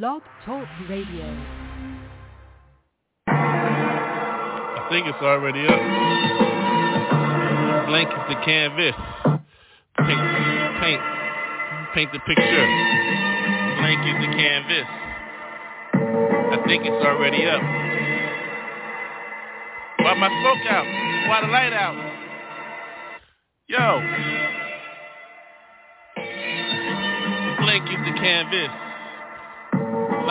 Blog Talk Radio. I think it's already up. Blank is the canvas. Paint, paint, paint the picture. Blank is the canvas. I think it's already up. Why my smoke out? Why the light out? Yo. Blank is the canvas.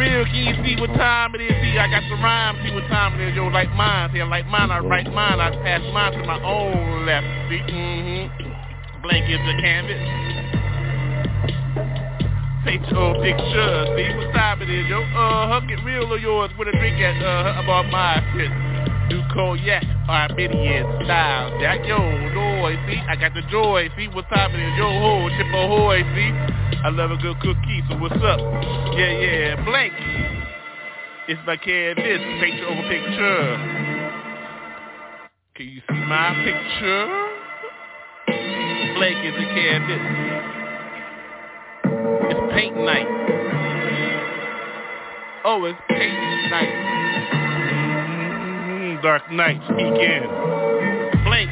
Real, can you see what time it is? See, I got the rhyme. See what time it is? Yo, like mine. See, like mine. I write mine. I pass mine to my own left. See, mm-hmm. Blank is the canvas. Paint your picture. See what time it is? Yo, uh-huh. Get real of yours with a drink at, uh, about my shit. Do cognac, Armenian style. That yo, joy, see, I got the joy, see what's happening, yo ho, chip ahoy, see. I love a good cookie, so what's up? Yeah, yeah, blank. It's my canvas, picture over picture. Can you see my picture? Blank is a canvas. It's paint night. Oh, it's paint night dark nights begin. in. Blank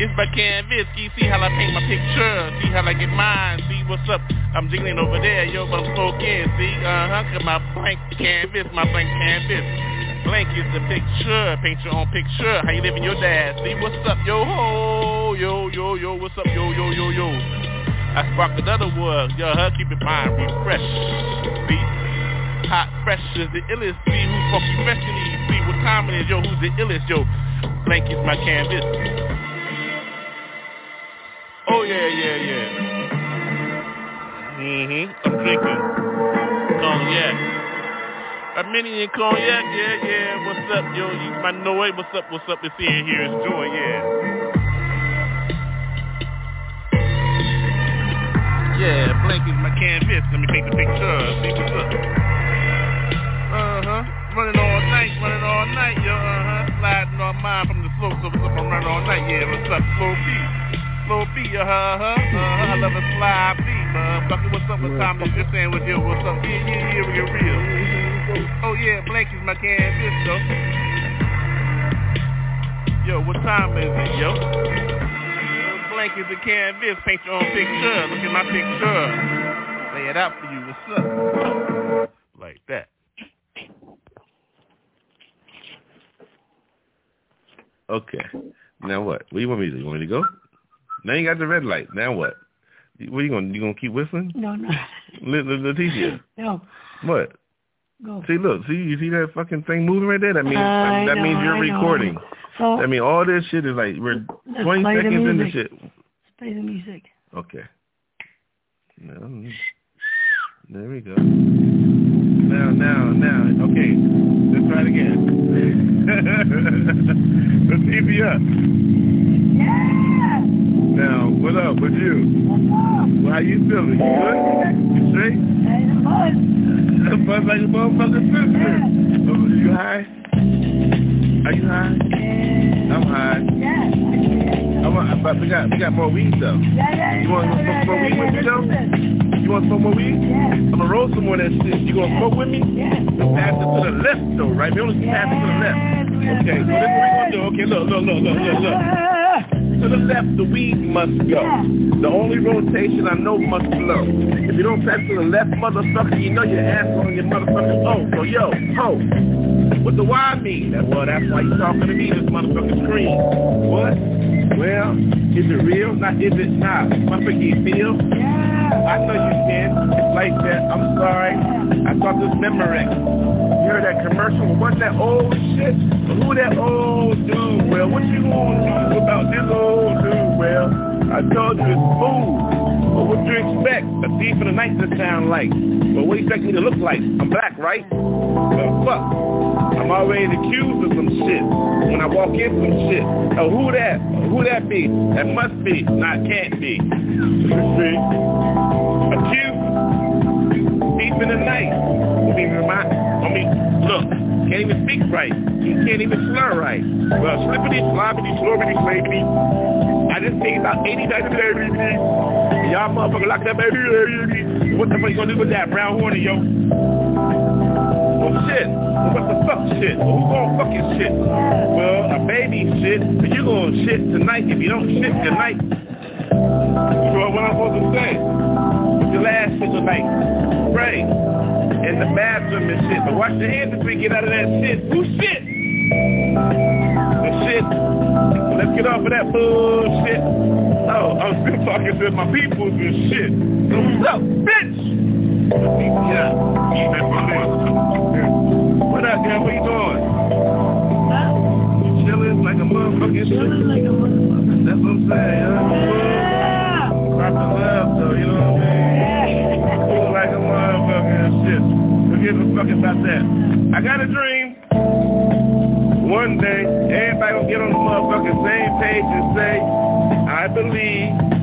is my canvas. See how I paint my picture. See how I get mine. See what's up. I'm jiggling over there, yo, but I'm smoking. See, uh-huh, cause my blank canvas, my blank canvas. Blank is the picture. Paint your own picture. How you living your dad? See what's up, yo ho, yo, yo, yo, what's up, yo, yo, yo, yo. I spark another word. Yo, huh, keep it mind refresh. See? hot, fresh is the illest. See who's funky fresh in these. See what time it is, yo. Who's the illest, yo? Blank is my canvas. Oh yeah, yeah, yeah. Mhm. I'm drinking cognac. Armenian cognac, yeah, yeah. What's up, yo? You my Noe. What's up? What's up? It's here. Here is joy, yeah. Yeah, blank is my canvas. Let me take the picture. See what's up. Running all night, running all night, yo, uh-huh. Sliding on mine from the slope, so what's up, I'm running all night, yeah, what's up, slow B. Slow B, uh-huh, uh-huh, I love a slide B, motherfucker, what's up, what time is your sandwich, yo, what's up, yeah, yeah, yeah, we get real. Oh, yeah, blank is my canvas, though. Yo, what time is it, yo? Blank is the canvas, paint your own picture, look at my picture. Lay it out for you, what's up? Like that. Okay. Now what? What do you want me to do? You want me to go? Now you got the red light. Now what? What are you gonna you gonna keep whistling? No, no. Let, let, Leticia. No. What? Go. See, look, see, you see that fucking thing moving right there? That means I that know, means you're I know. recording. So I mean, all this shit is like we're Let's 20 play the seconds into music. shit. play the music. Okay. No, there we go. Now, now, now. Okay, let's try it again. let's keep me up. Yeah. Now, what up with you? What's up? How you feeling? You good? You straight? Hey, the bud. Buzz like a motherfucking sister. Oh, you high? Are you high? Yeah. I'm high. Yeah. I want, but we got we got more weed though. Yeah, yeah. You want to smoke more weed with me though? You want to smoke more weed? Yeah. I'm gonna roll some more of that shit. You gonna smoke with me? Yeah. Pass it to the left though, right? We only pass it to the left. Okay, so this is what we're gonna do. Okay, look, look, look, look, look, look. To the left, the weed must go. The only rotation I know must flow. If you don't pass to the left, motherfucker, you know your ass on your motherfucking oh. So yo, ho. What the why mean? Well, that's why you talking to me, this motherfucking screen. What? Well, is it real? Not is it not? Motherfucker, you feel? Yeah. I know you can. It's like that. I'm sorry. I thought this Memorex. You heard that commercial? What's that old shit? Who that old dude? Well, what you gonna do about this old dude? Well, I told you it's smooth. But what you expect? A thief in the night to sound like. But what do you expect me to look like? I'm black, right? Well, fuck. I'm already accused of some shit. When I walk in some shit. Oh, who that? Who that be? That must be, not can't be. See? Accused. Thief in the night. I mean, remind, I mean, look, can't even speak right. You can't even slur right. Well, slippity, sloppity, slority, slavity. I just think about 80 nights day, baby. Y'all motherfucker lock that baby. What the fuck you gonna do with that brown horny, yo? Well, shit. What the fuck shit? Well, who gonna fucking shit? Well, a baby shit, but you gonna shit tonight if you don't shit tonight. You know what I'm supposed to say? What's your last shit tonight? Pray. In the bathroom and shit. But wash your hands before you get out of that shit. Who shit? The shit. Let's get off of that bullshit. Oh, I'm still talking to my peoples and shit. So bitch? Yeah. What up, girl? What you doing? Chilling like a motherfucking shit? Like a motherfucker. That's what I'm saying, huh? Yeah. Proper love, though, you know what I mean? Who gives a fuck about that? I got a dream. One day, everybody will get on the motherfucking same page and say, I believe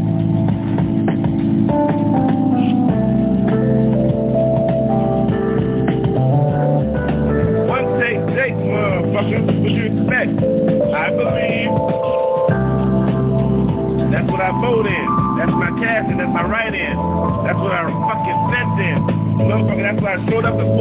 I showed up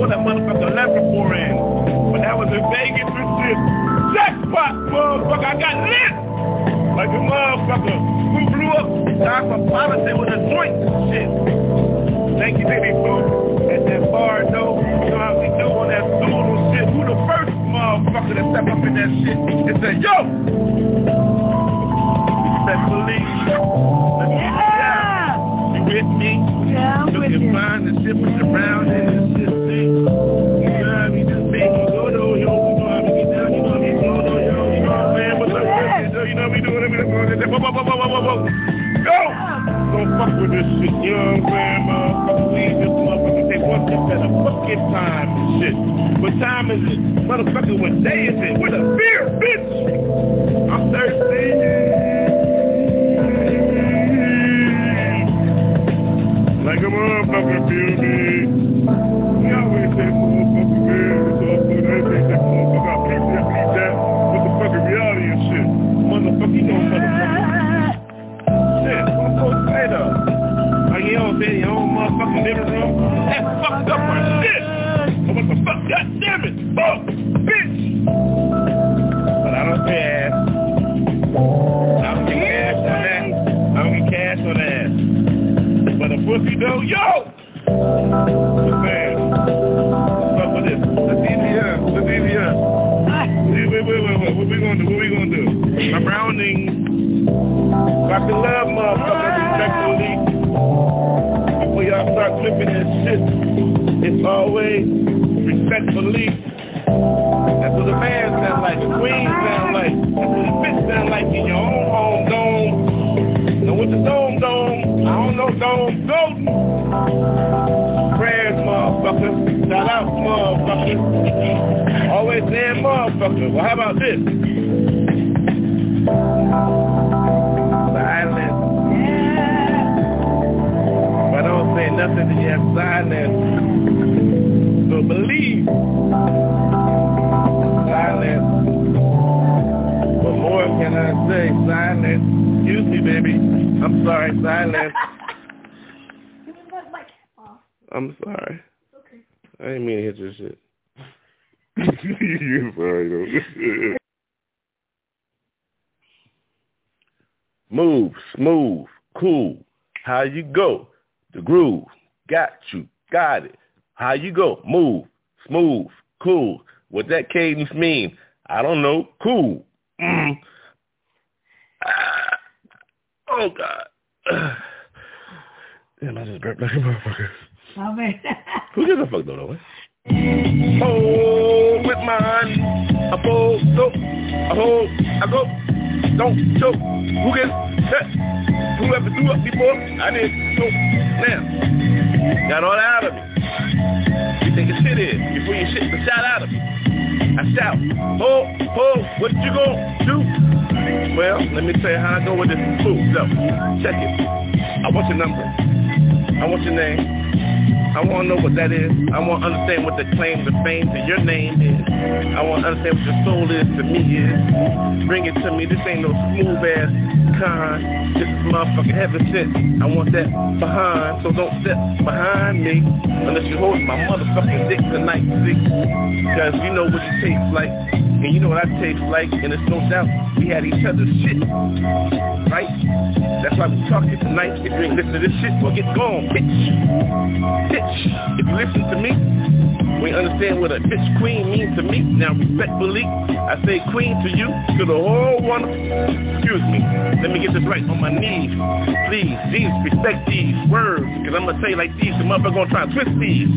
didn't mean to hit your shit. You're sorry, though. Move, smooth, cool. How you go? The groove. Got you. Got it. How you go? Move, smooth, cool. What that cadence mean? I don't know. Cool. Mm. Ah. Oh God. Damn, I just burped like a motherfucker. Oh man. Who gives a fuck though, though? Eh? Hold with mine. I fold, so I hold, I go. Don't choke. Who gets hurt? Whoever threw up before, I did. So now, got all out of me. You think it's shit is you shit the shot out of me. I shout, hold, hold, what you gonna do? Well, let me tell you how I go with this food. So, check it. I want your number. I want your name. I want to know what that is. I want to understand what the claim to fame to your name is. I want to understand what your soul is to me is. Bring it to me. This ain't no smooth ass con. This is motherfucking heaven sent. I want that behind, so don't step behind me unless you hold my motherfucking dick tonight, see? Because you know what it tastes like. And you know what I taste like, and it's no doubt we had each other's shit, right? That's why we talking tonight. If you ain't listen to this shit, well, get gone, bitch. Bitch, if you listen to me, we understand what a bitch queen means to me. Now, respectfully, I say queen to you, to the whole one. Excuse me. Let me get this right on my knees. Please, these, respect these words, because I'm to tell you like these. The motherfucker to try to twist these.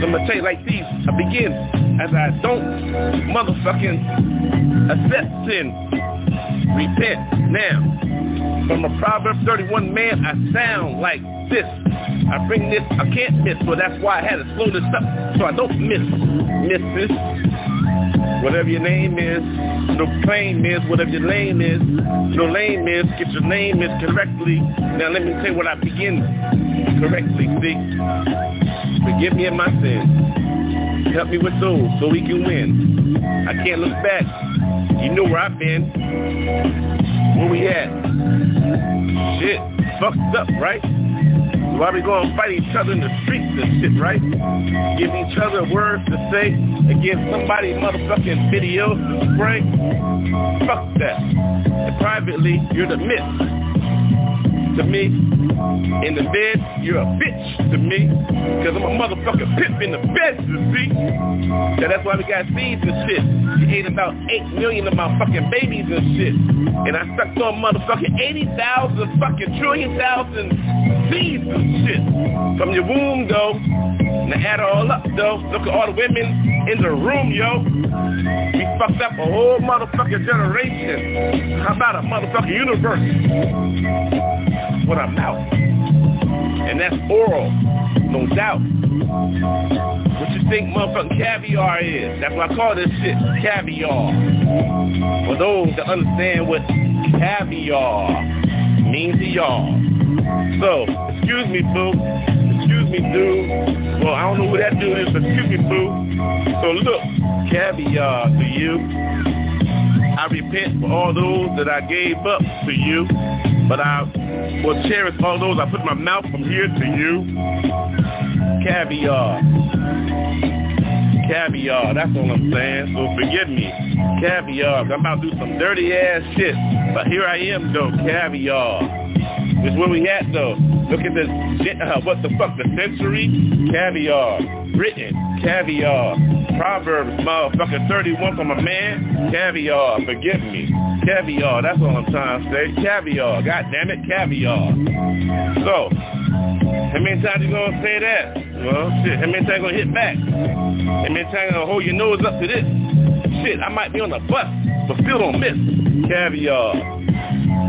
So I'm to tell you like these. I begin as I don't motherfucking accept sin. Repent now. From a Proverbs 31 man, I sound like this. I bring this, I can't miss, so that's why I had to slow this up so I don't miss. Miss this. Whatever your name is, no claim is, whatever your name is, no name is, get your name is correctly. Now let me tell you what I begin correctly, see? Forgive me of my sins. Help me with those so we can win. I can't look back. You know where I've been. Where we at? Shit. Fucked up, right? Why we to fight each other in the streets and shit, right? Give each other words to say give somebody motherfucking videos to spray? Fuck that. And privately, you're the myth to me. In the bed, you're a bitch to me. Cause I'm a motherfucking pimp in the bed, you see. So that's why we got seeds and shit. You ate about 8 million of my fucking babies and shit. And I sucked on motherfucking 80,000 fucking trillion thousand seeds and shit. From your womb, though. And I add it all up, though. Look at all the women in the room, yo. We fucked up a whole motherfucking generation. How about a motherfucking universe? What I'm out. And that's oral, no doubt. What you think motherfucking caviar is? That's what I call this shit, caviar. For those that understand what caviar means to y'all. So, excuse me, boo. Excuse me, dude. Well, I don't know who that dude is, but excuse me, boo. So look, caviar to you. I repent for all those that I gave up to you, but I will cherish all those I put my mouth from here to you. Caviar. Caviar, that's all I'm saying. So forgive me. Caviar. I'm about to do some dirty ass shit. But here I am though, caviar. This where we at though. Look at this, uh, what the fuck, the century? Caviar. Britain, caviar. Proverbs, motherfucker, 31 from a man. Caviar, forgive me. Caviar, that's all I'm trying to say. Caviar, god damn it, caviar. So, how many times you gonna say that? Well, shit, how many times you gonna hit back? How many times you gonna hold your nose up to this? Shit, I might be on the bus, but still don't miss. Caviar.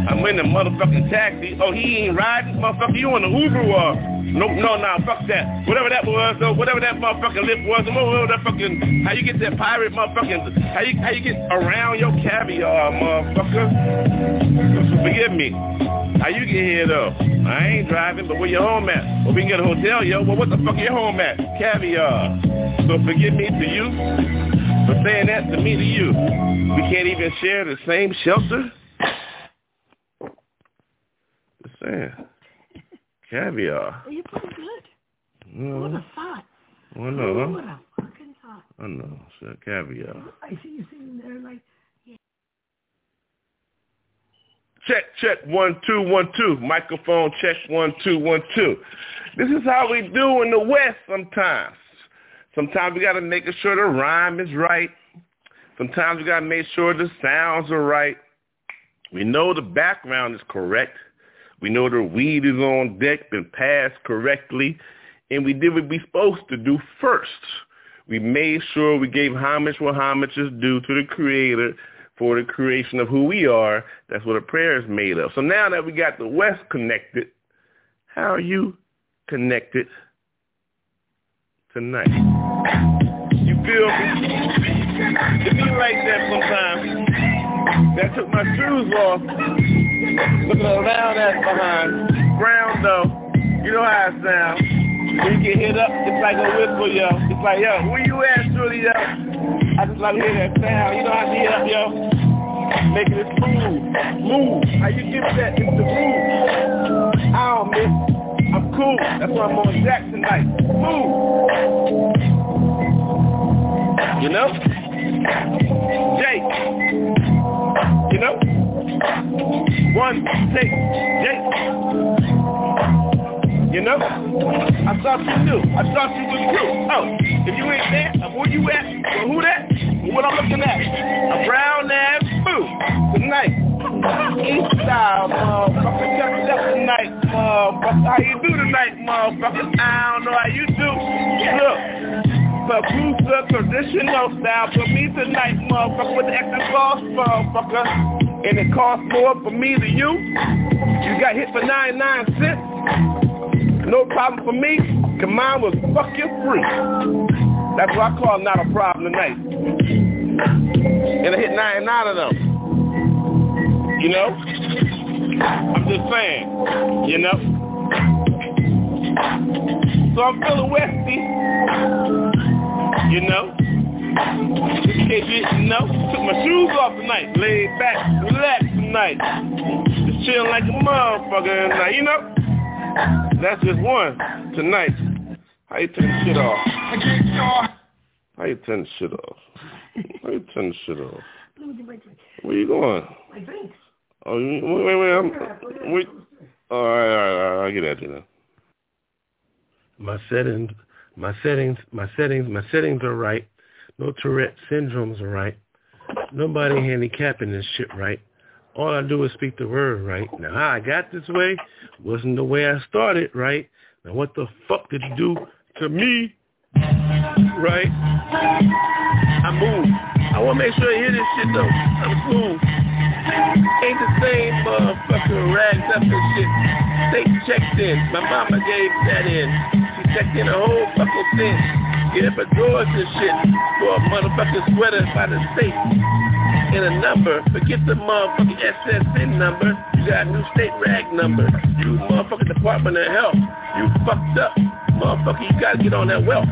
I'm in the motherfucking taxi. Oh, he ain't riding? Motherfucker, you on the Uber or? No, no, no, fuck that. Whatever that was, though, whatever that motherfucking lift was, whatever that fucking, how you get that pirate motherfucking, how you, how you get around your caviar, motherfucker? Forgive me. How you get here, though? I ain't driving, but where your home at? Well, we can get a hotel, yo. Well, what the fuck your home at? Caviar. So forgive me to you for saying that to me to you. We can't even share the same shelter? Saying. Caviar. Well, you're pretty good. No. What a thought. Well, no. What a fucking thought. I know. So caviar. I see you sitting there like, yeah. Check, check, one, two, one, two. Microphone check, one, two, one, two. This is how we do in the West sometimes. Sometimes we got to make sure the rhyme is right. Sometimes we got to make sure the sounds are right. We know the background is correct. We know the weed is on deck, been passed correctly, and we did what we supposed to do first. We made sure we gave homage where homage is due to the Creator for the creation of who we are. That's what a prayer is made of. So now that we got the West connected, how are you connected tonight? You feel me? It like that sometimes. That took my shoes off. Looking around that behind. Ground though. You know how it sounds. When you get hit up, it's like a whistle, yo. It's like, yo, where you at, Shorty, yo? I just love to hear that sound. You know how to hit up, yo? Making it smooth. Move. How you get that? It's the move. I don't miss. I'm cool. That's why I'm on Jack tonight. Move. You know? Jake. You know? One, take, Jake. You know? I thought you knew. I thought you was true. Oh, if you ain't there, where you at? Well, who that? What I'm looking at? A brown ass boo. Tonight. East style, motherfucker. Check out tonight, motherfucker. How you do tonight, motherfucker? I don't know how you do. Look. Papusa traditional style for me tonight, motherfucker, with the extra sauce, motherfucker. And it costs more for me than you. You got hit for 99 cents. No problem for me, cause mine was fucking free. That's what I call not a problem tonight. And I hit 99 of them. You know? I'm just saying, you know? So I'm feeling westy, you know? In case you didn't know, took my shoes off tonight, laid back, relaxed tonight. Just chilling like a motherfucker tonight, you know? That's just one tonight. How you turn the shit off? How you turn the shit off? How you turn the shit off? Where you going? My drinks. Oh, wait, wait, wait. I'm, wait. All right, all right, all right. I'll get at you now. My settings, my settings, my settings, my settings are right. No Tourette syndromes are right. Nobody handicapping this shit right. All I do is speak the word, right? Now, how I got this way wasn't the way I started, right? Now, what the fuck did you do to me, right? I moved. I want to make sure you hear this shit, though. I'm smooth. Ain't the same motherfucking rags up and shit. State checked in. My mama gave that in. She checked in a whole fucking thing. Get up a drawers and shit for a motherfucking sweater by the state and a number. Forget the motherfucking SSN number. You got a new state rag number. You motherfucking Department of Health. You fucked up. Motherfucker, you gotta get on that wealth.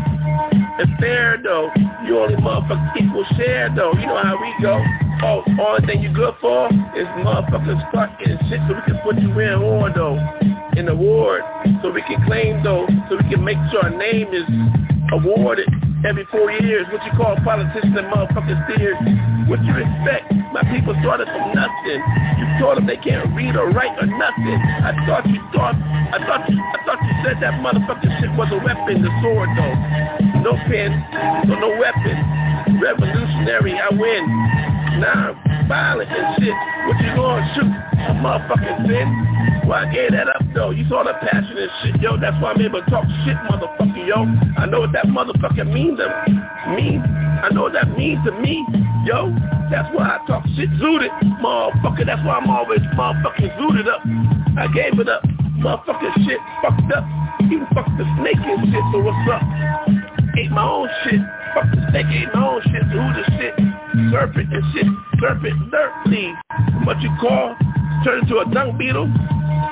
It's fair though. You only motherfuckers equal share though. You know how we go. Oh, only thing you good for is motherfuckers fucking shit so we can put you in ward though. In the ward. So we can claim though. So we can make sure our name is awarded every four years. What you call politicians and motherfucking steers. What you expect? My people started from nothing. You told them they can't read or write or nothing. I thought you thought, I thought you, I thought you said that motherfucking shit was a weapon, the sword though. No pen, so no weapon. Revolutionary, I win. I'm violent and shit. What you gonna shoot? Motherfucking sin? Well, I gave that up though. You saw the passion and shit, yo. That's why I'm able to talk shit, motherfucker, yo. I know what that motherfucker means to me. I know what that means to me, yo. That's why I talk shit zooted, motherfucker. That's why I'm always motherfucking zooted up. I gave it up. Motherfucking shit fucked up. Even fucked the snake and shit, so what's up? Ate my own shit. Fuck the snake, ate my own shit. Who the shit? Serpent and shit. Serpent, dirt, please. What you call? Turn into a dung beetle?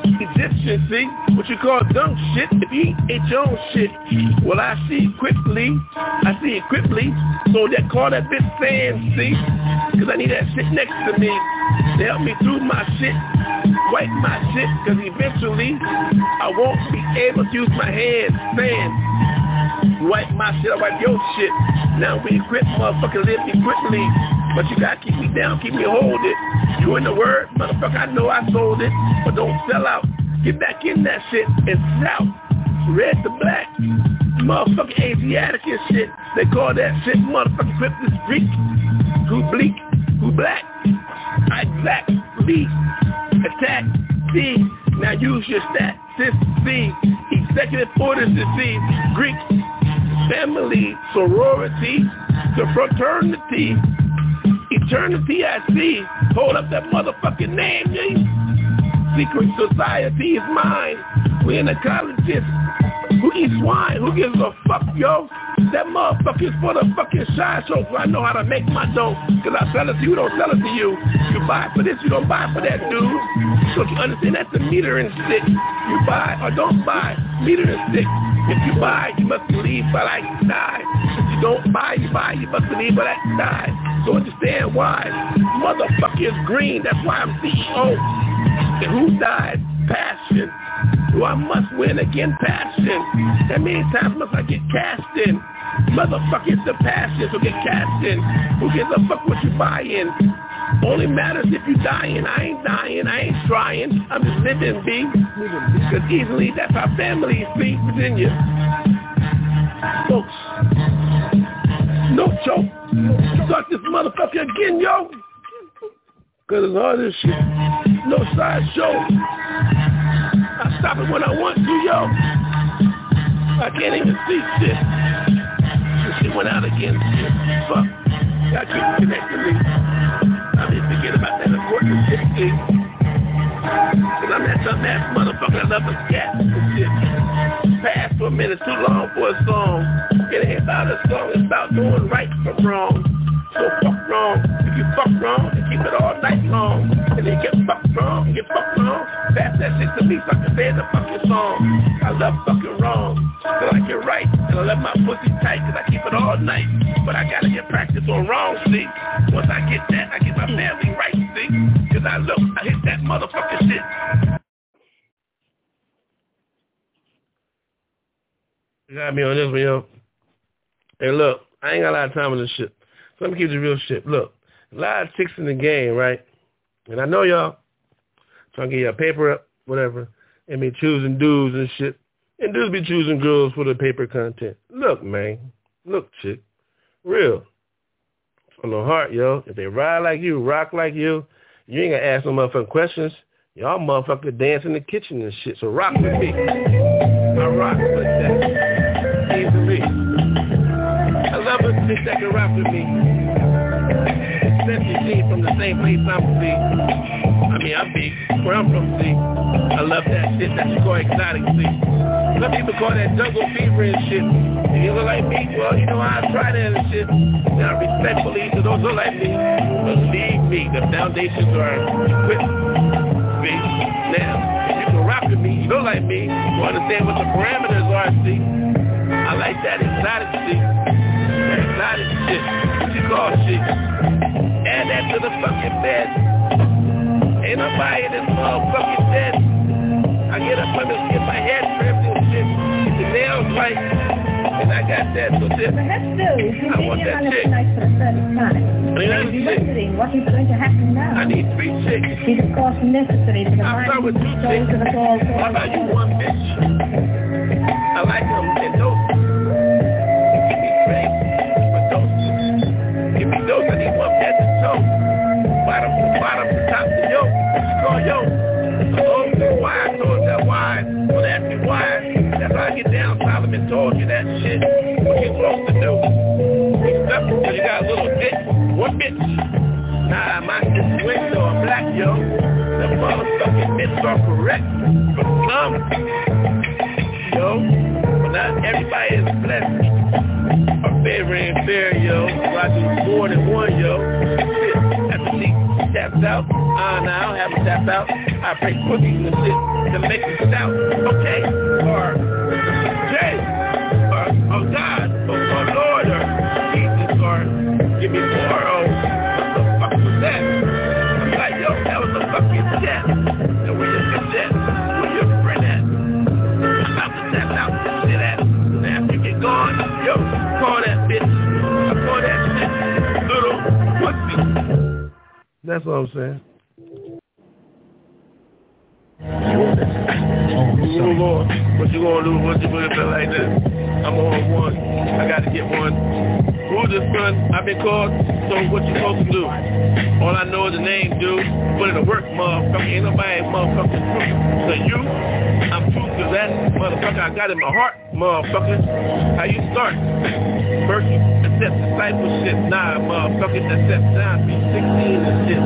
Egyptian, see? What you call dung shit. If you ain't your own shit, well, I see it quickly. I see it quickly. So that call that bitch sand, see? Because I need that shit next to me to help me through my shit. Wipe my shit, because eventually I won't be able to use my hands, sand. Wipe my shit, I wipe your shit. Now we equip, motherfucker, live equiply. But you gotta keep me down, keep me hold it. You in the word, motherfucker, I know I sold it. But don't sell out. Get back in that shit and shout. Red to black. motherfucking Asiatic and shit. They call that shit motherfucking cryptus Greek. Who bleak, who black. I black, lead, attack, see. Now use your stat, sis, see. Executive orders to see. Greek, family, sorority, the fraternity, eternity I see. Hold up that motherfucking name, yeah. Secret society is mine. We in the colleges. Who eats swine? Who gives a fuck, yo? That motherfucker is for the fucking shy show so I know how to make my dough. Cause I sell it to you, don't sell it to you. You buy for this, you don't buy for that, dude. So you understand that's the meter and stick. You buy or don't buy, meter and stick. If you buy, you must believe but I die. If you don't buy, you buy, you must believe but I die. So understand why. Motherfucker is green, that's why I'm CEO. And who died? Passion. Do I must win again? Passion. That many times must I get cast in? Motherfucker, it's the passion, so get cast in. Who gives a fuck what you buying? Only matters if you dying. I ain't dying. I ain't trying. I'm just living, B. Because easily that's our family speak Virginia. Folks. No joke. Start this motherfucker again, yo. Cause it's hard as shit. No side show. I stop it when I want to, yo. I can't even see shit. This shit went out again. Fuck. Y'all keep connecting me. Forget about that important shit, see. Cause I'm that dumb ass motherfucker. I love a scat Pass for a minute too long for a song. It ain't about a song. It's about doing right from wrong. So fuck wrong. If you fuck wrong, keep it all night long. And then get fucked wrong, get fucked wrong. Pass that shit to me so I can say the fucking song. I love fucking wrong. So I get right. And I love my pussy tight cause I keep it all night. But I gotta get practice on wrong, see. Once I get that, I get my family right, see. Cause I look, I hit that motherfucking shit. You got me on this one, yo. Hey, look, I ain't got a lot of time on this shit. So let me keep the real shit. Look, a lot of chicks in the game, right? And I know y'all trying to get your paper up, whatever, and be choosing dudes and shit. And dudes be choosing girls for the paper content. Look, man. Look, chick. Real. From the heart, yo. If they ride like you, rock like you, you ain't gonna ask no motherfucking questions. Y'all motherfucker dance in the kitchen and shit. So rock with me. I rock rock me. Especially she from the same place I'm from. I mean, I'm big. Where I'm from, see. I love that shit that you exotic, see. Some people call that jungle fever and shit. If you look like me, well, you know I try that and shit. Now, respectfully to those who like me, believe me, the foundations are equipped. See? Now, if you can rock with me, you look like me, you understand what the parameters are, see? I like that exotic shit. Exotic shit. Shit? Add that to the fucking bed. Ain't nobody in this motherfucking bed. I get up under get my head and shit. Get the nails right. And I got that. So this, Perhaps so. If you I want that chick. tonight for a certain. I You may be need that chick. wondering what is going to happen now. I need three chicks. Is of course necessary for the I'll start with two chicks. to the call for How about you one bitch? I like them in doses. I need one head to toe. Bottom to bottom to top to yo. Call yo? Oh, why I told that why. Don't ask me why. That's how I get down. Solomon told you that shit. What you supposed to do? You stuck until you got a little dick. One bitch. Nah, my window. I'm black, yo. The motherfucking bits are correct. But some, fair, yo. I do more than one, yo. After she taps out, uh, now I'll have her tap out. I break cookies and shit to make her shout. Okay, or Jay, or oh God, or, or Lord, or Jesus, or give me more. Oh, what the fuck was that? I'm like, yo, that was a fucking jet. That's what I'm saying. Oh Lord, what you gonna do? What you gonna feel like this? I'm on one. I got to get one. The son? I've been called. So what you supposed to do? All I know is the name, dude. Put in the work, motherfucker. Ain't nobody motherfucking true. So you, I'm true to that motherfucker. I got in my heart, motherfucker. How you start? First, you accept discipleship. Nah, motherfucker, accept time. Be 16 and shit.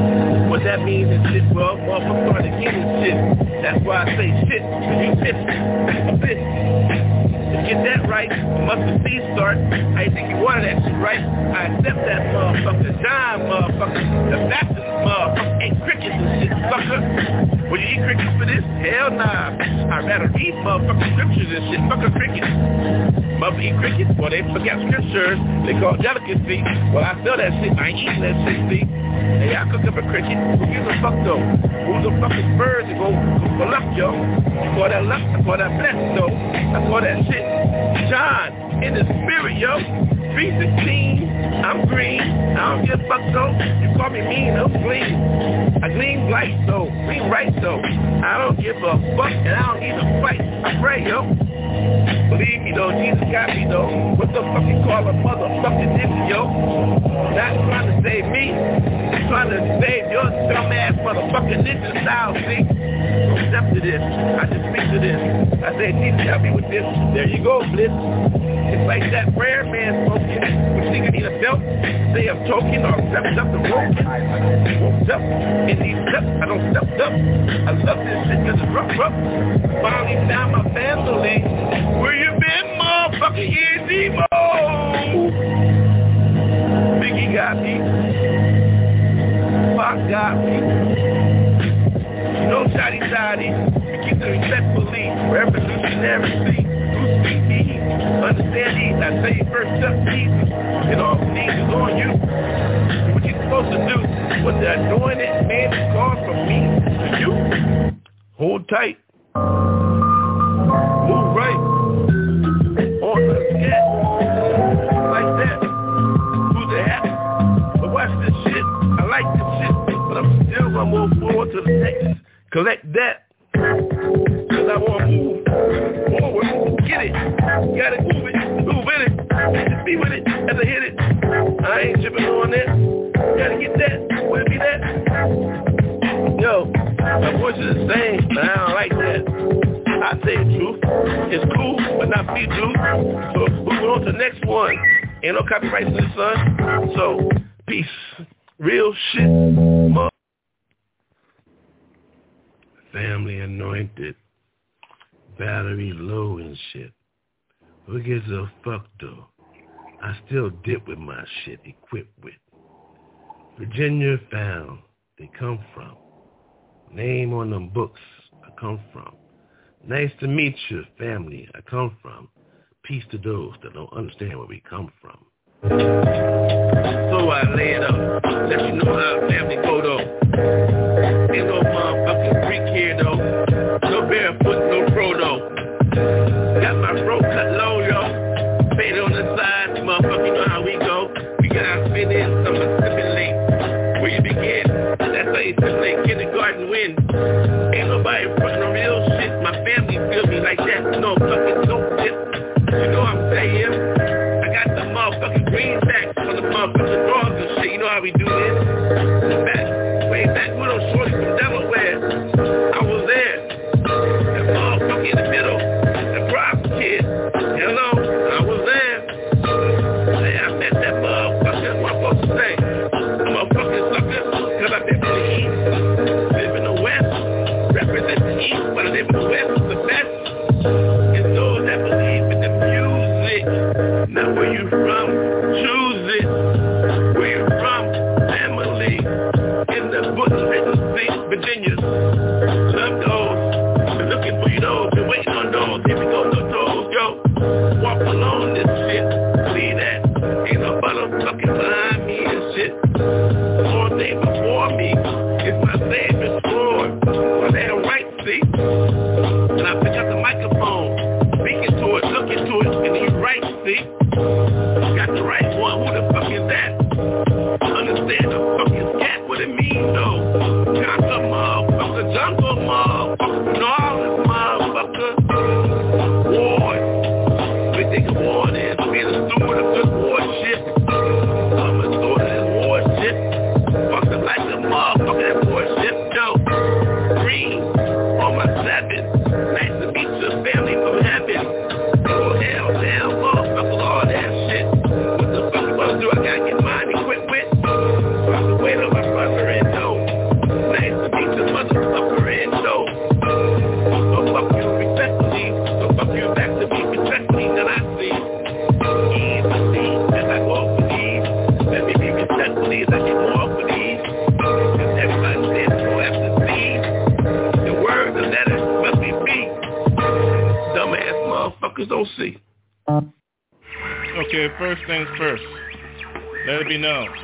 What that means is shit, well, motherfucker start again and shit. That's why I say shit. You bitch. A bitch. To get that right, must seed start. I think you wanted that shit right. I accept that motherfucker. Dime, motherfucker. The Baptist motherfucker ain't crickets and shit, fucker. Will you eat crickets for this? Hell nah. I'd rather read motherfucking scriptures and shit. Fucker crickets. Mother eat crickets. Well, they forget scriptures. They call delicacy. Well, I sell that shit. I ain't eating that shit, see? Hey, I cook up a cricket. Who gives a fuck though? Who's the fucking birds that go, for luck, yo? Call that luck. Call that blessed, though. I call that shit. John, in the spirit, yo. 316, I'm green. I don't give a fuck, though. You call me mean, I'm clean. I gleam light, though. Gleam right, though. I don't give a fuck, and I don't even fight. I pray, yo. Believe me though, Jesus got me though. What the fuck you call a motherfucking nigga, yo? Not trying to save me, trying to save your dumbass motherfucking ninja style, see? Step to this. I just speak to this. I say, Jesus, help me with this. There you go, Blitz. It's like that prayer man spoken. You think I need a belt? Say I'm choking or stepped up and broken. Woke up in these steps. I don't step up. I love this shit because it's rough, rough. Finally found my family. Where you been, motherfucker? Easy Mo. Biggie got me. Pac got me. No shotty shotty. Keep the respectfully. Revolutionary. See me. Understand these. I say first up Jesus. It all needs is on you. What you supposed to do? What the anointed man is called from me to you. Hold tight. Move right. On the scat. Like that. Who's the hat? But watch this shit. I like this shit. But I'm still gonna move forward to the next. Collect that. It I hit it. I ain't tripping on that. Gotta get that. Will it be that? Yo, my voice is the same, but I don't like that. I say the truth. It's cool, but not be true. So moving on to the next one. Ain't no copyrights in this, son. So, peace. Real shit. Family anointed. Battery low and shit. Who gives a fuck though? I still dip with my shit equipped with. Virginia found they come from. Name on them books I come from. Nice to meet you, family I come from. Peace to those that don't understand where we come from. So I lay it up. Let you know how family go though. Ain't no motherfucking freak here though. No barefoot, no pro you assimilate kindergarten win.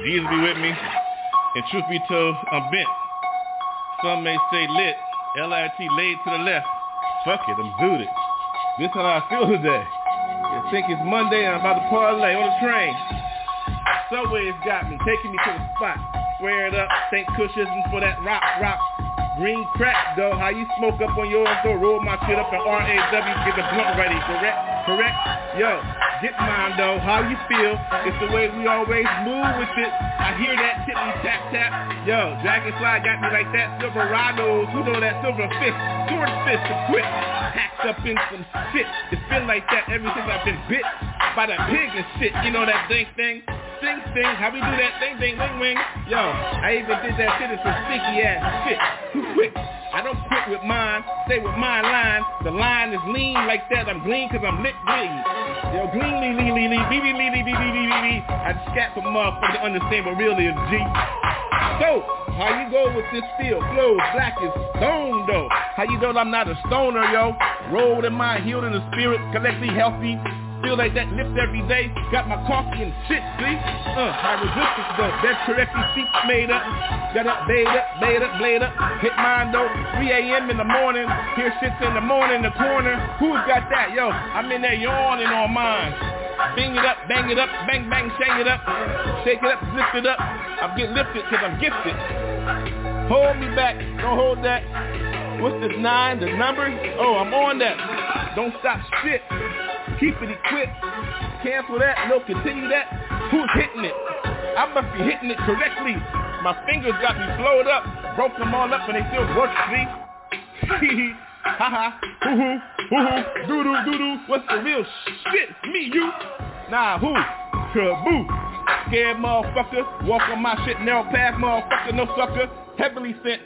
Jesus be with me. And truth be told, I'm bent. Some may say lit. L-I-T laid to the left. Fuck it, I'm zooted. This how I feel today. I think it's Monday and I'm about to parlay on the train. Subway's got me, taking me to the spot. Square it up, St. Cushions for that rock, rock. Green crack, though. How you smoke up on yours, though. Roll my shit up and R-A-W, get the blunt ready. Correct? Correct? Yo, get mine, though. How you feel? It's the way we always move with it. I hear that tippy tap tap. Yo, Dragonfly got me like that. Silverados, who know that silver fist? Sword fist to quit. Packed up in some shit. It's been like that ever since I've been bit by that pig and shit. You know that thing thing? Sing, sing, how we do that thing, thing, wing, wing. Yo, I even did that shit in some sticky ass shit. Too quick. I don't quit with mine, stay with my line. The line is lean like that. I'm green cause I'm lit green. Yo, green, lee, lee, lee, lee, bee, bee, lee, lee, bee, bee, bee, bee, bee. I scat for motherfuckers to understand what really is G. So, how you go with this feel? Flows, black is stone though. How you know I'm not a stoner, yo? Rolled in my healed in the spirit, collectively healthy. Feel like that lift every day. Got my coffee and shit, see? Uh, high resistance though. That correctly seats made up. Got up, made up, made up, blade up. Hit mine though. 3 a.m. in the morning. Here shits in the morning in the corner. Who's got that? Yo, I'm in there yawning on mine. Bing it up, bang it up, bang, bang, shang it up. Shake it up, lift it up. I'm getting lifted because I'm gifted. Hold me back. Don't hold that. What's this nine? The number? Oh, I'm on that. Don't stop shit. Keep it equipped. Cancel that. No, continue that. Who's hitting it? I must be hitting it correctly. My fingers got me flowed up. Broke them all up and they still work, see? Hee Ha ha. Hoo hoo. Hoo hoo. Doo doo doo doo. What's the real shit? Me, you. Nah, who? Kaboo. Scared motherfucker. Walk on my shit. Narrow path motherfucker. No sucker. Heavily sent.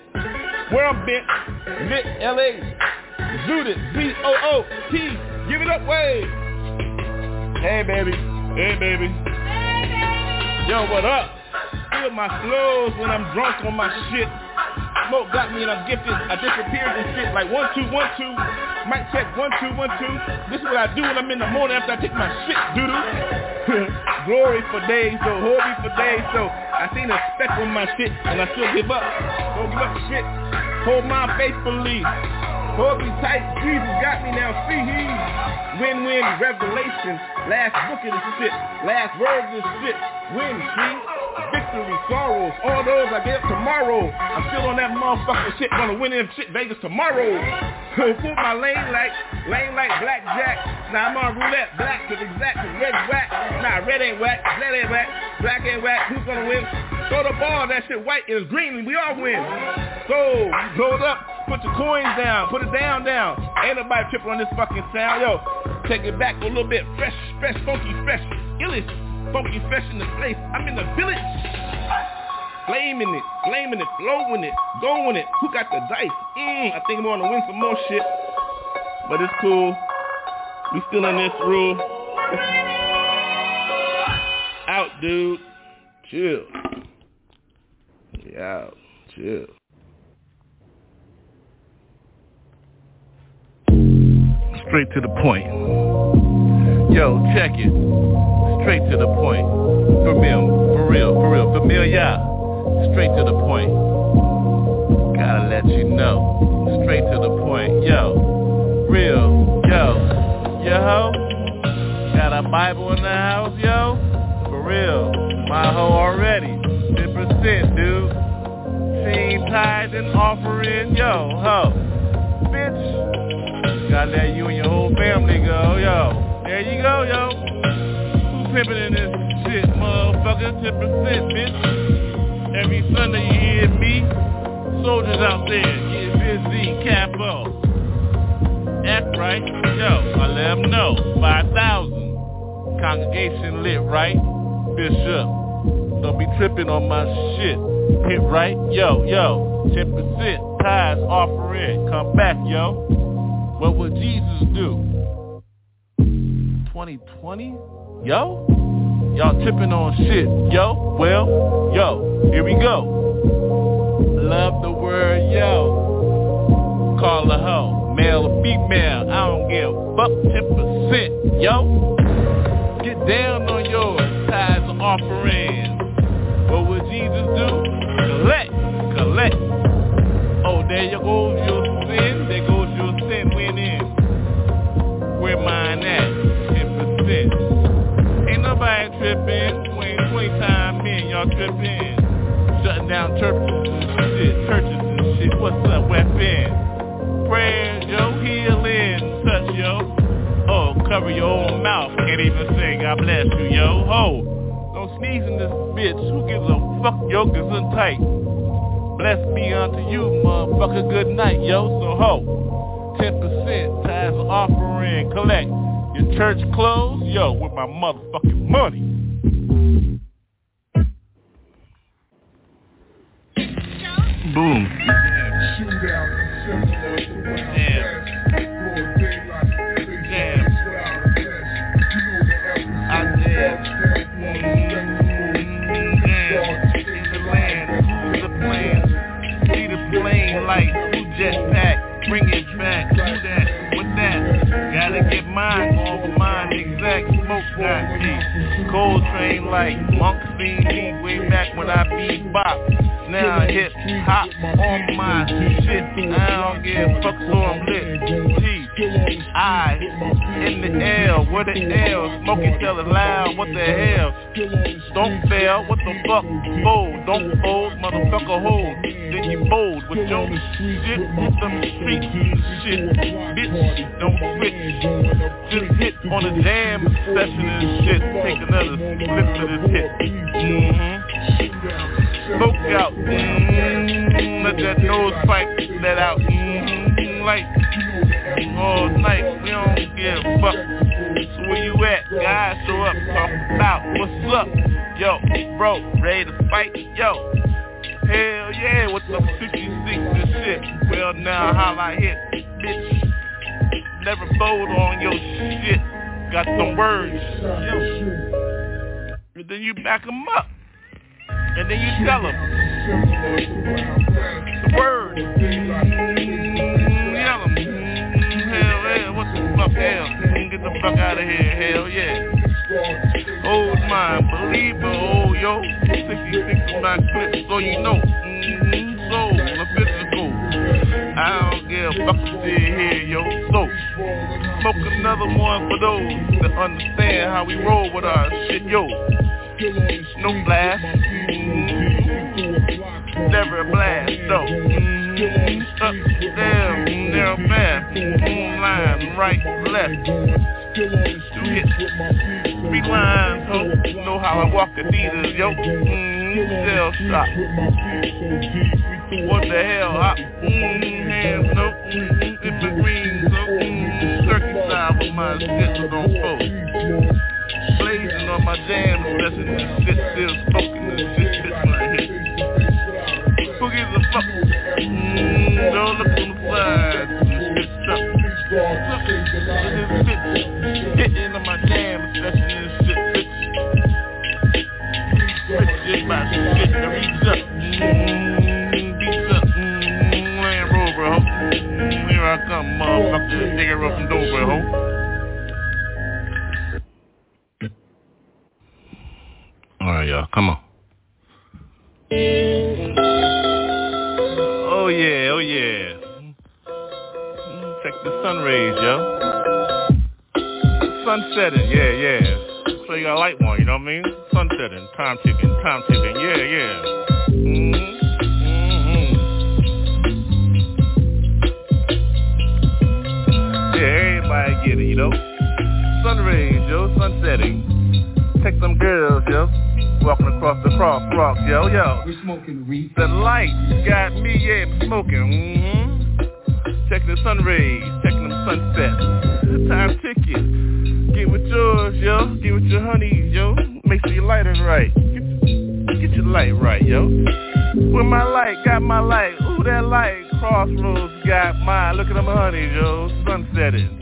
Where I'm bent. Lit. L.A. Zooted. B-O-O-T. Give it up, way. Hey, baby. Hey, baby. Yo, what up? Feel my flows when I'm drunk on my shit. Smoke got me and I'm gifted. I disappeared and shit like one, two, one, two. Mic check, one, two, one, two. This is what I do when I'm in the morning after I take my shit, doodoo. Glory for days, so hold me for days, so I seen a speck on my shit and I still give up. Don't give up shit. Hold my faithfully. Me tight, Jesus got me now, see he Win-win revelation, last book of this shit, last word of this shit, win, see? Victory, sorrows, all those I get tomorrow. I'm still on that motherfucking shit, gonna win in shit Vegas tomorrow. Put my lane like, lane like blackjack. Now I'm on roulette, black to exact, red whack. Nah, red ain't whack, red ain't whack, black ain't whack, who's gonna win? Throw the ball, that shit white is green, we all win. So, load up, put your coins down, put it down, down. Ain't nobody tripping on this fucking sound, yo. Take it back a little bit, fresh, fresh, funky, fresh, illish, funky, fresh in the place. I'm in the village. Flaming it, flaming it, flowing it, going it. Who got the dice? Mm, I think I'm gonna win some more shit. But it's cool. We still in this rule. out, dude. Chill. Yeah, chill. Straight to the point. Yo, check it. Straight to the point. For real, for real, for real. Familiar. Straight to the point. Gotta let you know. Straight to the point. Yo. Real. Yo. Yo. Got a Bible in the house, yo? For real. My hoe already. 10%, dude. Team tithe and offering. Yo, ho. Gotta let you and your whole family go, yo. There you go, yo. Who pimping in this shit, motherfucker? 10%, bitch. Every Sunday you hear me. Soldiers out there, get busy, capo. Act right, yo. I let them know. 5,000. Congregation lit, right? Bishop. Don't be tripping on my shit. Hit right, yo, yo. 10% tithes offering. Come back, yo. What would Jesus do? 2020? Yo? Y'all tipping on shit. Yo? Well, yo, here we go. Love the word yo. Call a hoe. Male or female, I don't give a fuck 10%, yo. Get down on yours, tithes and offerings. What would Jesus do? Collect, collect. Oh, there you go, mine at? 10%. Ain't nobody tripping. When 20 time men, y'all tripping. Shutting down churches and shit. Churches and shit. What's up, weapon? Prayers, yo. Healing. Touch, yo. Oh, cover your own mouth. Can't even say God bless you, yo. Ho. Don't sneeze in this bitch. Who gives a fuck? Yoke is tight. Blessed be unto you, motherfucker. Good night, yo. So ho. 10% tithes and offering. Collect. Your church clothes, Yo, with my motherfucking money. Boom. Get mine off mine exact. Smoke got me. Cold train like monk seen me way back when I be bop. Now hip hop on my shit. I don't give a fuck so I'm lit. I in the L, what the L? Smoking tell it loud, what the hell? Don't fail, what the fuck? Fold, don't fold, motherfucker hold. Then you bold with your shit, with them streets shit. Bitch, don't switch. Just hit on the jam session and shit. Take another flip to this hit. Mm-hmm. Smoke out. Mm-hmm. Let that nose pipe let out. Mm-hmm. Like oh, all night. We don't give a fuck. So where you at? Guys, show up. Talk about what's up. Yo, bro, ready to fight? Yo. Hell yeah, with the 56 and shit. Well now how I hit, bitch. Never fold on your shit. Got some words. Yo. And then you back them up. And then you tell them. The words. Hell? Mm, get the fuck out of here, hell yeah. Old mind, believer, oh yo. 66 is my clip, so you know. Mm-hmm, soul, a physical. I don't give a fuck sit here, yo. So, smoke another one for those that understand how we roll with our shit, yo. No blast. Mm-hmm. Never blast, though. Mm-hmm. Fast. Mm-hmm. Line, right, left. Two hits. Three lines, ho. Know how I walk the theaters, yo. Mm-hmm. Cell shot. What the hell? I, mm-hmm. Hands, no. Mm-hmm. In the green, so. Turkey side with my shit on fold. Blazing on my jam, especially this shit time ticking, time ticking, yeah, yeah. Mm-hmm. Mm-hmm. Yeah, everybody get it, you know? Sun rays, yo, sun setting. Take them girls, yo. Walking across the crosswalk, yo, yo. We're smoking weed. The light got me, yeah, smoking. Mm-hmm. Checking the sun rays, checking them sunsets. Time ticking. Get with yours, yo. Get with your honeys, yo. Your light is right. Get, get your light right, yo. With my light, got my light. Ooh, that light. Crossroads got mine. Look at them honey, yo. Sunsetting.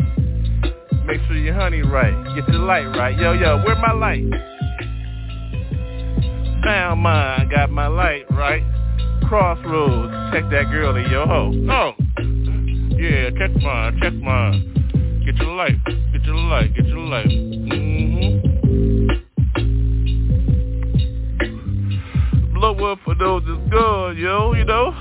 Make sure your honey right. Get your light right. Yo, yo, where my light? Found mine, got my light right. Crossroads, check that girl in your hoe. Oh, yeah, check mine, check mine. Get your light. Get your light. Get your light. Mm-hmm. Up for those that's good, yo, you know?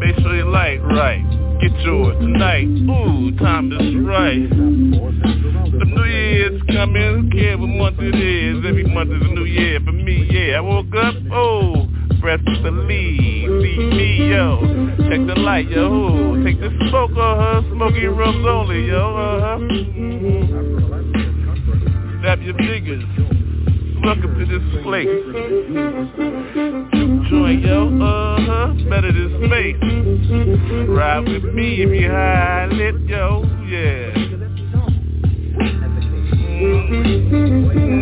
Make sure you light right. Get yours tonight. Ooh, time is right. The new year's coming. Care what month it is. Every month is a new year for me. Yeah, I woke up. Oh, breath to believe. See me, yo. Check the light, yo. Take the smoke, uh-huh. Smoking rooms only, yo. Uh-huh. Snap your fingers. Welcome to this place. Juke joint, yo, uh-huh, better this space. Ride with me if you high lit, yo, yeah.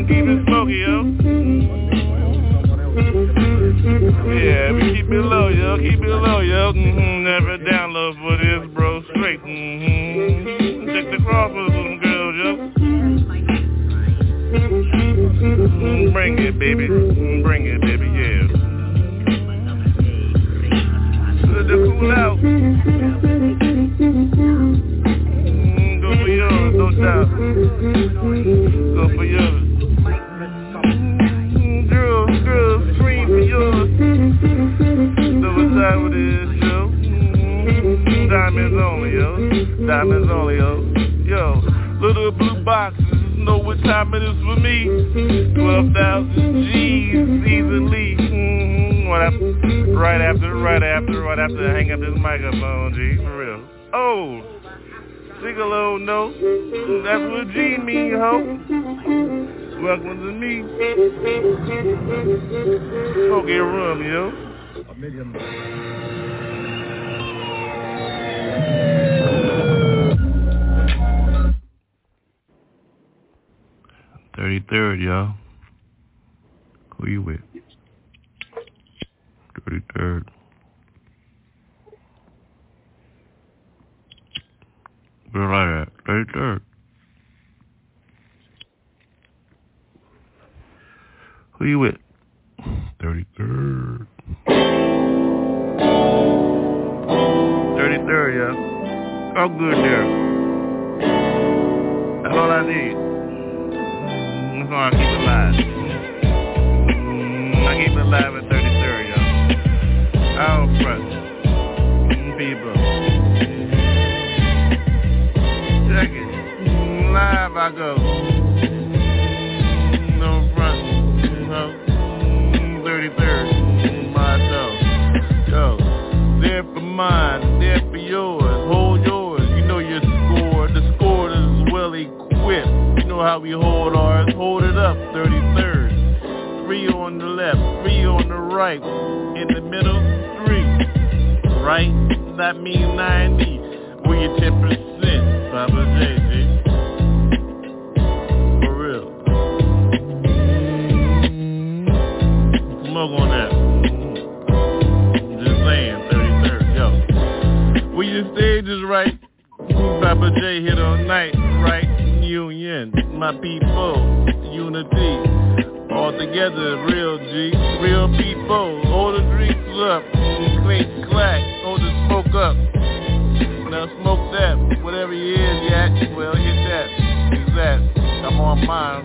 Keep it smoky, yo. Yeah, we keep it low, yo, keep it low, yo. Mm-hmm. Never download for this, bro, straight. Mm-hmm. Check the cross with girls, yo. Bring it, baby. Bring it, baby. Yeah. Good to cool out. Mm, Go for yours, no doubt. Go for yours. Mm, girls, scream for yours. What time it is, yo. Mm, Diamonds only, yo. Diamonds only, yo. Yo, little blue boxes know what time it is for me. 12,000 G's easily. Mm-hmm. Right, after, right after, right after, right after I hang up this microphone, G, for real. Oh, sing a little note That's what G mean, ho. Welcome to me. Smoky room, yo. A million. Thirty-third, y'all. Who you with? Thirty-third. Where right at? Thirty-third. Who you with? Thirty-third. Thirty-third, y'all. All good there. That's all I need. I keep it alive. Mm, I keep it alive at 33rd, y'all. Press. Mm, People. Check it. Live I go. No front. No. Mm, 33rd. Mm, My toe. Yo. There for mine. There for yours. Hold yours. You know your score. The score is well equipped. You know how we hold ours. Hold it up, 33rd. Three on the left, three on the right. In the middle, three. Right? That means 90. Where your 10%, Papa JJ. For real. Smoke on that. Mm. Just saying, 33rd, yo. Where your stage is right. Papa J hit on night, right? Union, my people, unity. All together, real G, real people. Hold the drinks up, clink clack, hold the smoke up. Now smoke that, whatever you is, yeah, well hit that, exact. I'm on mine.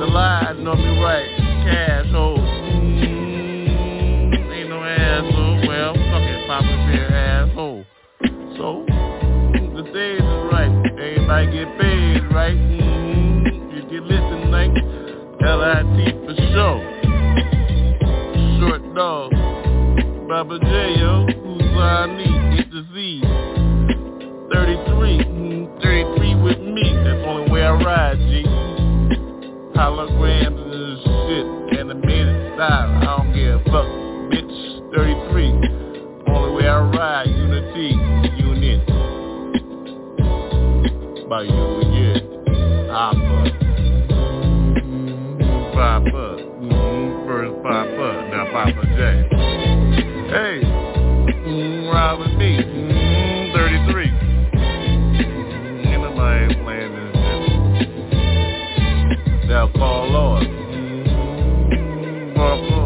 The line know me right, cash hold. Everybody get paid, right? Mm-hmm. You get listening, like L-I-T for sure. Short dog. Baba J, yo. Who's I need? Get the Z. 33. Mm, 33 with me. That's the only way I ride, G. Holograms and shit. Animated style. I don't give a fuck, bitch. 33. Only way I ride, unity, unit. By you, yeah. Papa. Papa. Mm, First Papa. Now Papa J. Hey. Mm, ride with me. Mm, 33. Mm, ain't nobody playing this shit. Call Lord. Mm, Papa.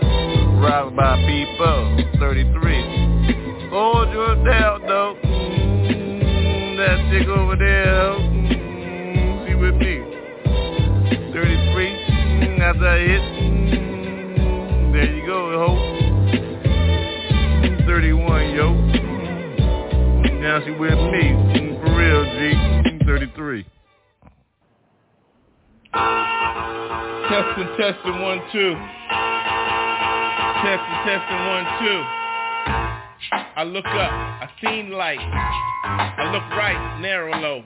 Mm. Robbed by people. 33. Hold your down, though. Mm, that chick over there, mm, she with me. 33, mm, after I hit, mm, there you go, ho. 31, yo. Now she with me, mm, for real, G. 33. Testing, testing, one, two. Testing, testing, one, two. I look up, I seen light. I look right, narrow low.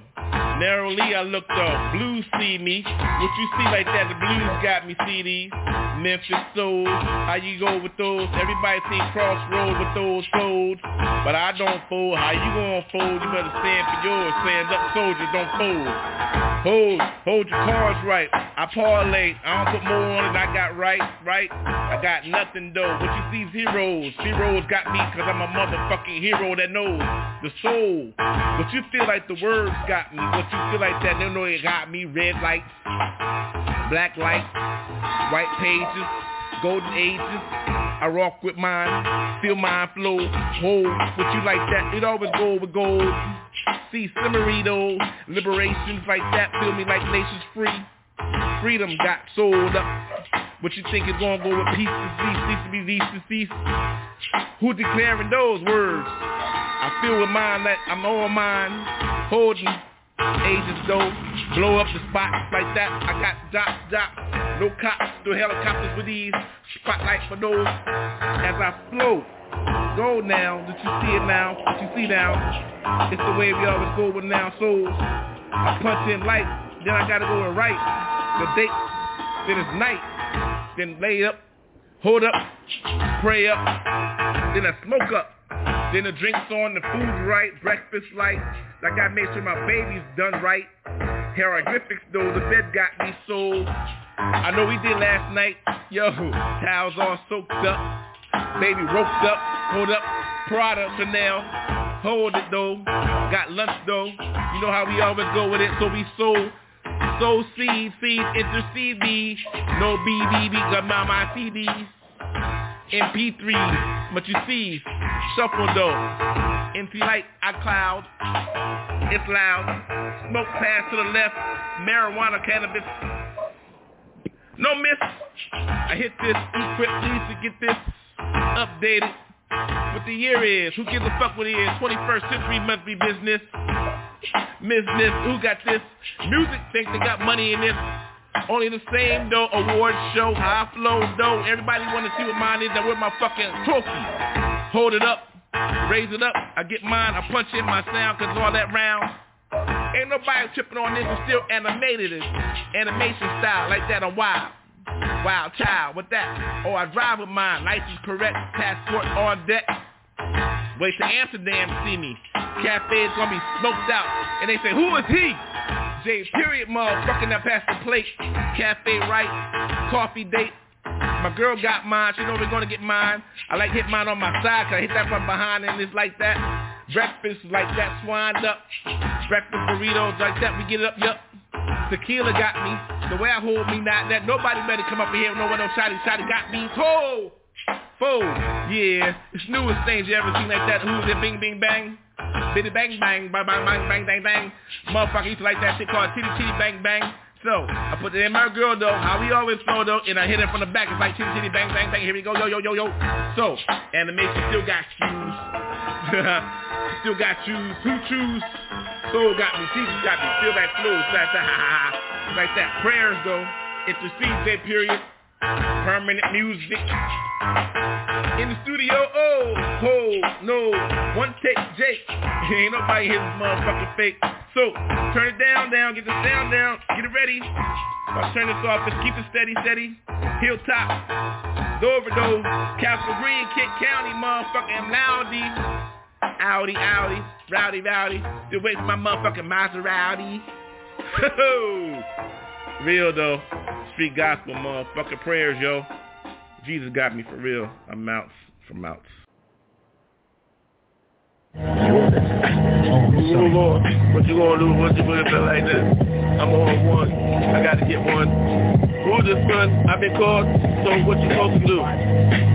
Narrowly I looked up, blues see me. What you see like that, the blues got me CDs. Memphis souls, how you go with those? Everybody see crossroad with those folds. But I don't fold, how you gonna fold? You better stand for yours, stand up soldiers, don't fold. Hold, hold your cards right. I parlay, I don't put more on it, I got right, right? I got nothing though. What you see zeros, zeros got me cause I'm a motherfucking hero that knows the soul. What you feel like the words got me, what feel like that, they know it got me. Red lights, black lights, white pages, golden ages. I rock with mine, feel mine flow, hold what you like that. It always go with gold. See Cimarito, liberations like that, feel me like nations free. Freedom got sold up. What you think is gonna go with peace to cease, to be these to cease? Who declaring those words? I feel with mine that I'm on mine, holding ages though, blow up the spot like that. I got dots, dots, no cops, no helicopters with these spotlights for those. As I float, go now, did you see it now? What you see now? It's the way we always go with now souls. I punch in light, then I gotta go and write the date, then it's night, then lay up, hold up, pray up, then I smoke up. Then the drinks on, the food right, breakfast light. Like I made sure my baby's done right. Hieroglyphics though, the bed got me so. I know we did last night. Yo, towels all soaked up. Baby roped up, hold up, Prada, Chanel. Hold it though, got lunch though. You know how we always go with it, so we sow. Sow seed, seed, intercede me. No BBB, got my, my CDs. MP3, but you see, shuffle though. NC light, I cloud. It's loud. Smoke pass to the left. Marijuana, cannabis. No miss. I hit this. Equip please to get this updated. What the year is. Who gives a fuck what it is? 21st century must be business. Business. Who got this? Music thinks they got money in this. Only the same though, award show, high flow though. Everybody wanna see what mine is and with my fucking trophy. Hold it up, raise it up, I get mine, I punch in my sound cause all that round. Ain't nobody tripping on this, it's still animated it. Animation style, like that, I'm wild. Wild child, with that. Oh, I drive with mine, license correct, passport on deck. Wait to Amsterdam see me. Cafe's gonna be smoked out. And they say, who is he? J period motherfucking that past the plate. Cafe right, coffee date. My girl got mine. She know we're gonna get mine. I like hit mine on my side cause I hit that from behind and it's like that. Breakfast like that, swined up. Breakfast burritos like that. We get it up, yup. Tequila got me. The way I hold me, not that nobody better come up in here. No one no shotty, shotty got me. Oh, fold. Yeah, it's newest things you ever seen like that. Who's it? Bing, bing, bang. Bitty bang bang, bang bang bang bang bang bang. Motherfucker used to like that shit called titty titty bang bang. So I put it in my girl though, how we always flow though, and I hit it from the back. It's like titty titty bang bang bang. Here we go, yo yo yo yo. So animation still got shoes, still got shoes. Who choose? Soul got me, Jesus got me. Feel that flow, ha ha. Like that. Prayers though, It's intercede that period. Permanent Muzik. In the studio, oh, oh, no, one take Jake. Ain't nobody this motherfucking fake. So, turn it down, down, get the sound down, get it ready. I'll turn this off, just keep it steady, steady. Hilltop, Dover, Castle Green, Kent County, motherfucker, I'm loudy. Audi, Audi, rowdy, rowdy. Still waiting for my motherfucking Maserati. Real though. Street gospel, motherfucking prayers, yo. Jesus got me for real. I'm out from out. Oh Lord, what you gonna do? What you gonna feel like that? I'm on one. I gotta get one. Who's the son? I've been called. So what you supposed to do?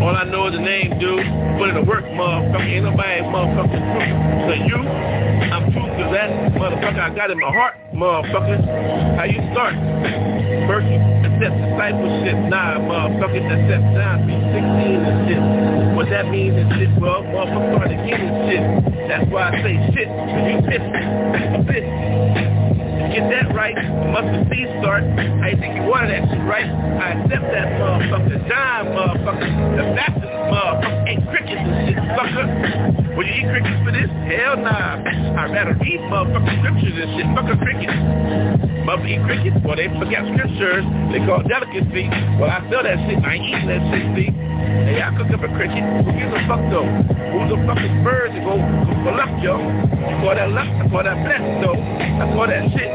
All I know is the name, dude. Put it to work, motherfucker. Ain't nobody motherfucking true. So you, I'm true to that motherfucker I got in my heart, motherfucker. How you start? First you accept discipleship. Nah, motherfucker, accept down. Be 16 and shit. What that means is shit, well, motherfucker start again and shit. That's why I say shit. You pissed. You pissed get that right, mustard seed start. I think you wanted that shit right. I accept that motherfucker. Dime motherfucker. The Baptist motherfucker ain't crickets and shit, sucker. Will you eat crickets for this? Hell nah. I'd rather eat motherfucking scriptures and shit. Fuck a cricket. Mother eat crickets. Well, they forget scriptures. They call delicacy. Well, I sell that shit. I ain't eating that shit, see? Hey, I cook up a cricket. Who gives a fuck though? Who's the fucking birds that go for luck, yo? You call that luck? I call that blessed though. I call that shit.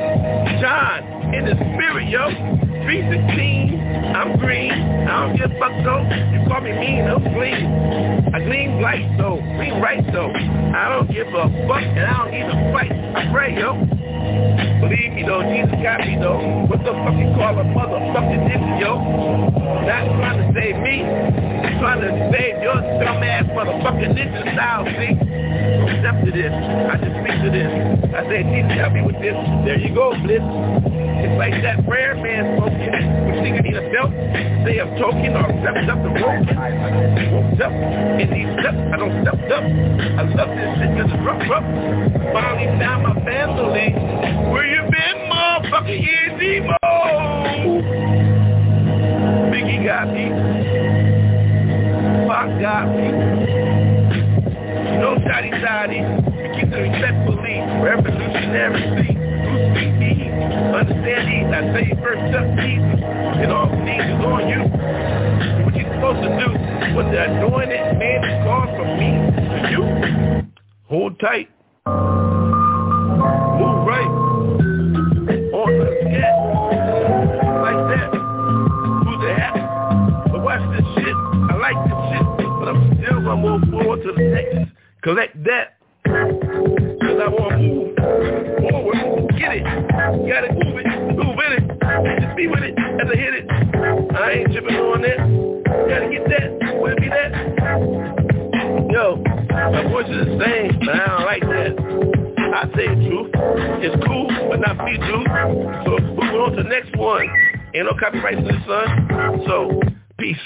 John, in the spirit, yo. 316, I'm green. I don't give a fuck though. You call me mean, I'm clean. I gleam light though, gleam right though. I don't give a fuck and I don't even fight. I pray, yo. Believe me though, Jesus got me though. What the fuck you call a motherfucking nigga, yo? Not trying to save me, trying to save your dumbass motherfucking ninja style, see? Step to this. I just speak to this. I say, Jesus help me with this. There you go, Bliss. It's like that prayer man spoke to When nigga need a belt, say I'm choking or stepped up the rope. Roped up. In these steps, I don't step up. I love this shit because it's rough, rough. Finally found my family. Where you been, motherfucker? Easy Mo. Biggie got me. Pac got me. Respectfully. Revolutionary? Understand these. I say first up Jesus. It all things is on you. What you supposed to do? What the anointed man is called from me to you. Hold tight. Move right. On the scat. Like that. Who's the hat? But watch this shit. I like this shit. But I'm still gonna forward to the next. Collect that. Cause I wanna move forward. Get it. Gotta move it. Move in it. Just be with it as I hit it. I ain't tripping on that. Gotta get that. It be that? Yo, my voice is the same, but I don't like that. I say the truth. It's cool, but not me, dude. So moving on to the next one. Ain't no copyright to this, son. So, peace.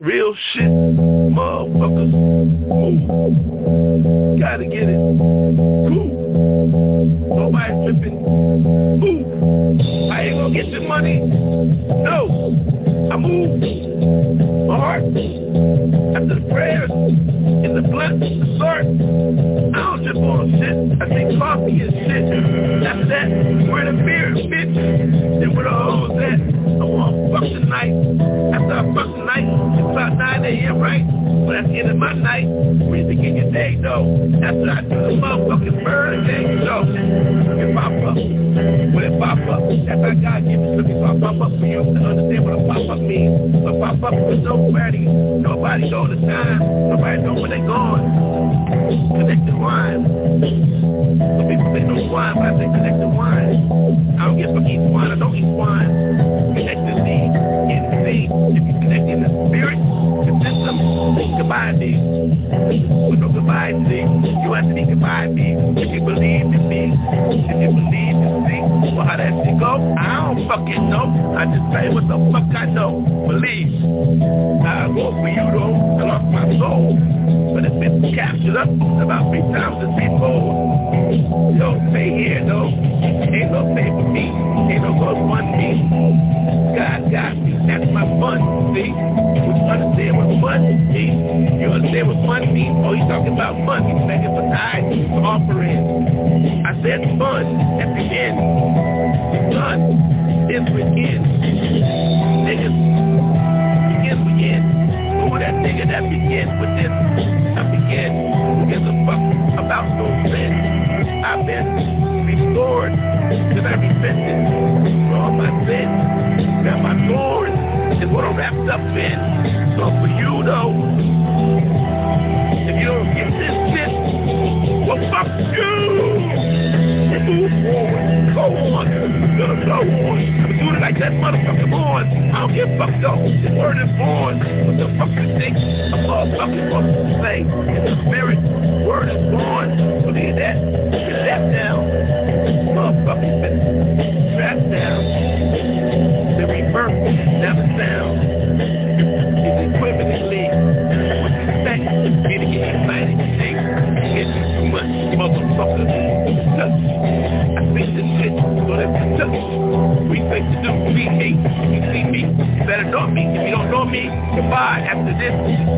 Real shit, motherfuckers. Move. Gotta get it. Cool. Nobody tripping. Ooh. I ain't gonna get the money. No. I move. My heart. After the prayers. In the blood. The sword. I don't just want shit. I take coffee and shit. After that, we're in the beer, bitch. Then where the hoes at? I want to fuck tonight. After I fuck tonight, about 9 a.m., right? But that's the end of my night. Where you begin your day, though? After I do the motherfucking burn again, so it pop up. When it pop up, that's how God gives it to me. So I pop up for you to understand what a pop up means. A pop up is nobody. Nobody know the time. Nobody know where they're going. Connected wine. Some people say no wine, but I say connected wine. I What the fuck I know. Believe. I go for you though. I lost my soul. But it's been captured up about three times as goodbye. After this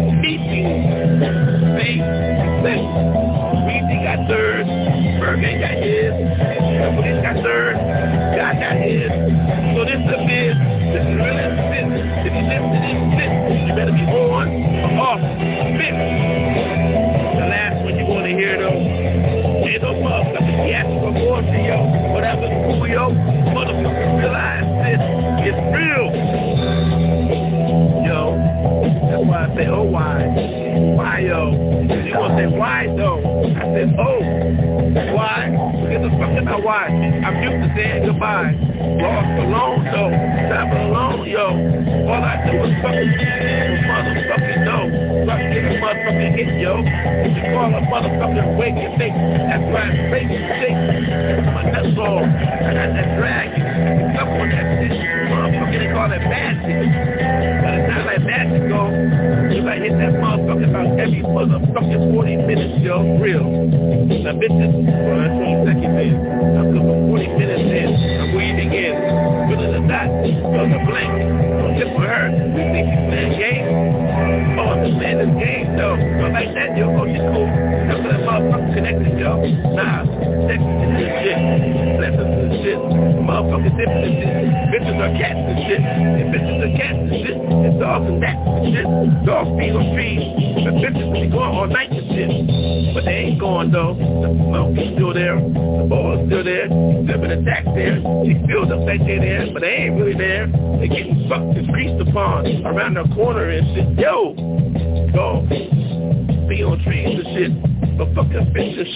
motherfucking no. Fuck motherfucking hit, yo. You call a motherfucking wake and think. That's why I'm crazy shake. My nuts all. I got that drag. Up on that shit. Motherfucker, they call that magic. But it's not like magic, go. You like hit that motherfucker about every motherfucking 40 minutes, yo. Real. Now, bitches, well, that's 20 seconds in. I'm looking 40 minutes in. I'm weaving in. Really the not. Those are blank. Nah. Sex is this shit. Lessons and shit. Motherfucking different and shit. Bitches are cats and shit. And bitches are cats and shit. And dogs and rats and shit. Dogs feed on trees. But bitches be going all night and shit. But they ain't going, though. The smoke is still there. The is still there. Been attacked there. She feels up like they're there. But they ain't really there. They getting fucked and greased upon around the corner and shit.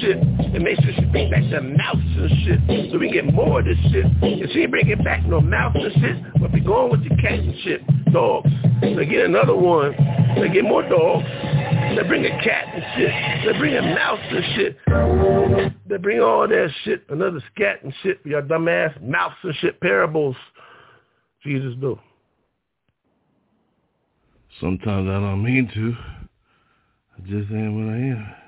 Shit. And make sure she bring back the mouse and shit. So we get more of this shit. If she ain't bringing back no mouse and shit, we'll be going with the cat and shit. Dogs. They get another one. They get more dogs. They bring a cat and shit. They bring a mouse and shit. They bring all that shit. Another scat and shit for your dumbass mouse and shit parables. Jesus do. Sometimes I don't mean to. I just am what I am.